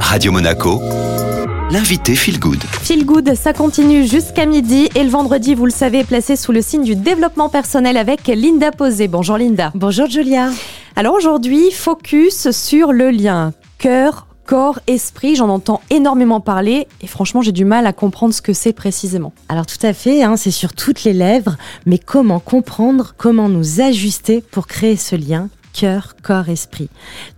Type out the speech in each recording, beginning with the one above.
Radio Monaco, l'invité Feel Good. Feel Good, ça continue jusqu'à midi et le vendredi, vous le savez, est placé sous le signe du développement personnel avec Linda Posé. Bonjour Linda. Bonjour Julia. Alors aujourd'hui, focus sur le lien cœur, corps, esprit, j'en entends énormément parler et franchement j'ai du mal à comprendre ce que c'est précisément. Alors tout à fait, hein, c'est sur toutes les lèvres, mais comment comprendre, comment nous ajuster pour créer ce lien cœur, corps, esprit?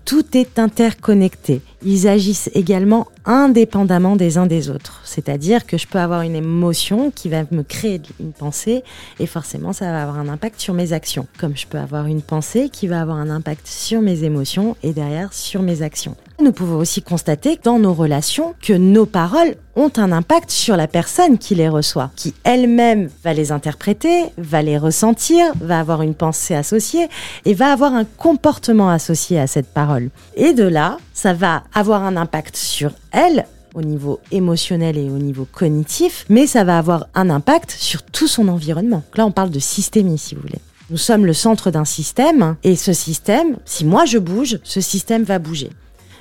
Tout est interconnecté. Ils agissent également indépendamment des uns des autres. C'est-à-dire que je peux avoir une émotion qui va me créer une pensée et forcément ça va avoir un impact sur mes actions. Comme je peux avoir une pensée qui va avoir un impact sur mes émotions et derrière sur mes actions. Nous pouvons aussi constater dans nos relations que nos paroles ont un impact sur la personne qui les reçoit, qui elle-même va les interpréter, va les ressentir, va avoir une pensée associée et va avoir un comportement associé à cette parole. Et de là, ça va avoir un impact sur elle au niveau émotionnel et au niveau cognitif, mais ça va avoir un impact sur tout son environnement. Là, on parle de systémie, si vous voulez. Nous sommes le centre d'un système, et ce système, si moi je bouge, ce système va bouger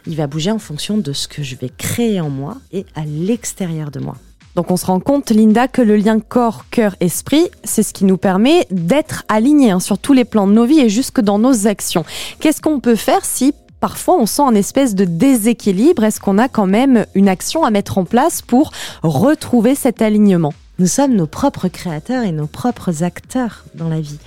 il va bouger en fonction de ce que je vais créer en moi et à l'extérieur de moi. Donc on se rend compte, Linda, que le lien corps, cœur, esprit, c'est ce qui nous permet d'être alignés hein, sur tous les plans de nos vies et jusque dans nos actions. Qu'est-ce qu'on peut faire si parfois on sent un espèce de déséquilibre Est-ce qu'on a quand même une action à mettre en place pour retrouver cet alignement? Nous sommes nos propres créateurs et nos propres acteurs dans la vie.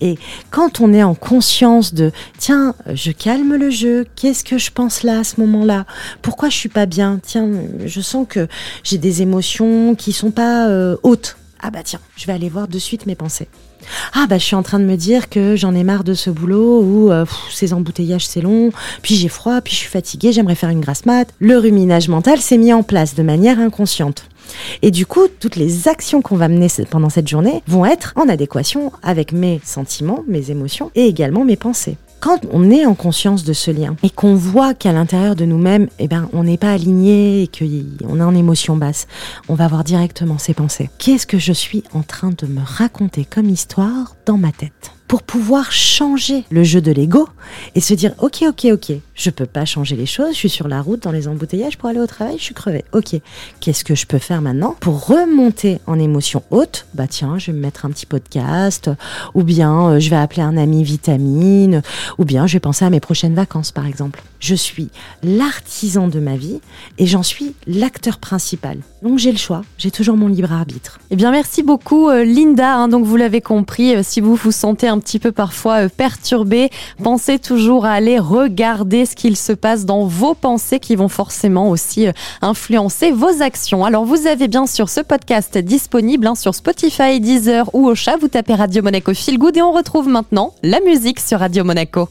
Et quand on est en conscience de tiens, je calme le jeu, qu'est-ce que je pense là à ce moment-là? Pourquoi je suis pas bien? Tiens, je sens que j'ai des émotions qui sont pas euh, hautes. Ah bah tiens, je vais aller voir de suite mes pensées. Ah bah je suis en train de me dire que j'en ai marre de ce boulot ou euh, ces embouteillages c'est long, puis j'ai froid, puis je suis fatiguée, j'aimerais faire une grasse mat. Le ruminage mental s'est mis en place de manière inconsciente. Et du coup, toutes les actions qu'on va mener pendant cette journée vont être en adéquation avec mes sentiments, mes émotions et également mes pensées quand on est en conscience de ce lien et qu'on voit qu'à l'intérieur de nous-mêmes, eh ben, on n'est pas aligné et qu'on est en émotion basse, on va voir directement ses pensées. Qu'est-ce que je suis en train de me raconter comme histoire dans ma tête? Pour pouvoir changer le jeu de l'ego et se dire ok ok ok je peux pas changer les choses je suis sur la route dans les embouteillages pour aller au travail je suis crevé ok qu'est-ce que je peux faire maintenant pour remonter en émotion haute? Bah tiens je vais me mettre un petit podcast ou bien euh, je vais appeler un ami vitamine ou bien je vais penser à mes prochaines vacances par exemple. Je suis l'artisan de ma vie et j'en suis l'acteur principal. Donc j'ai le choix. J'ai toujours mon libre arbitre. Eh bien merci beaucoup euh, Linda hein. donc vous l'avez compris euh, si vous vous sentez un petit peu parfois perturbé, pensez toujours à aller regarder ce qu'il se passe dans vos pensées qui vont forcément aussi euh, influencer vos actions. Alors vous avez bien sûr ce podcast disponible hein, sur Spotify, Deezer ou au chat. Vous tapez Radio Monaco Feel Good et on retrouve maintenant la musique sur Radio Monaco.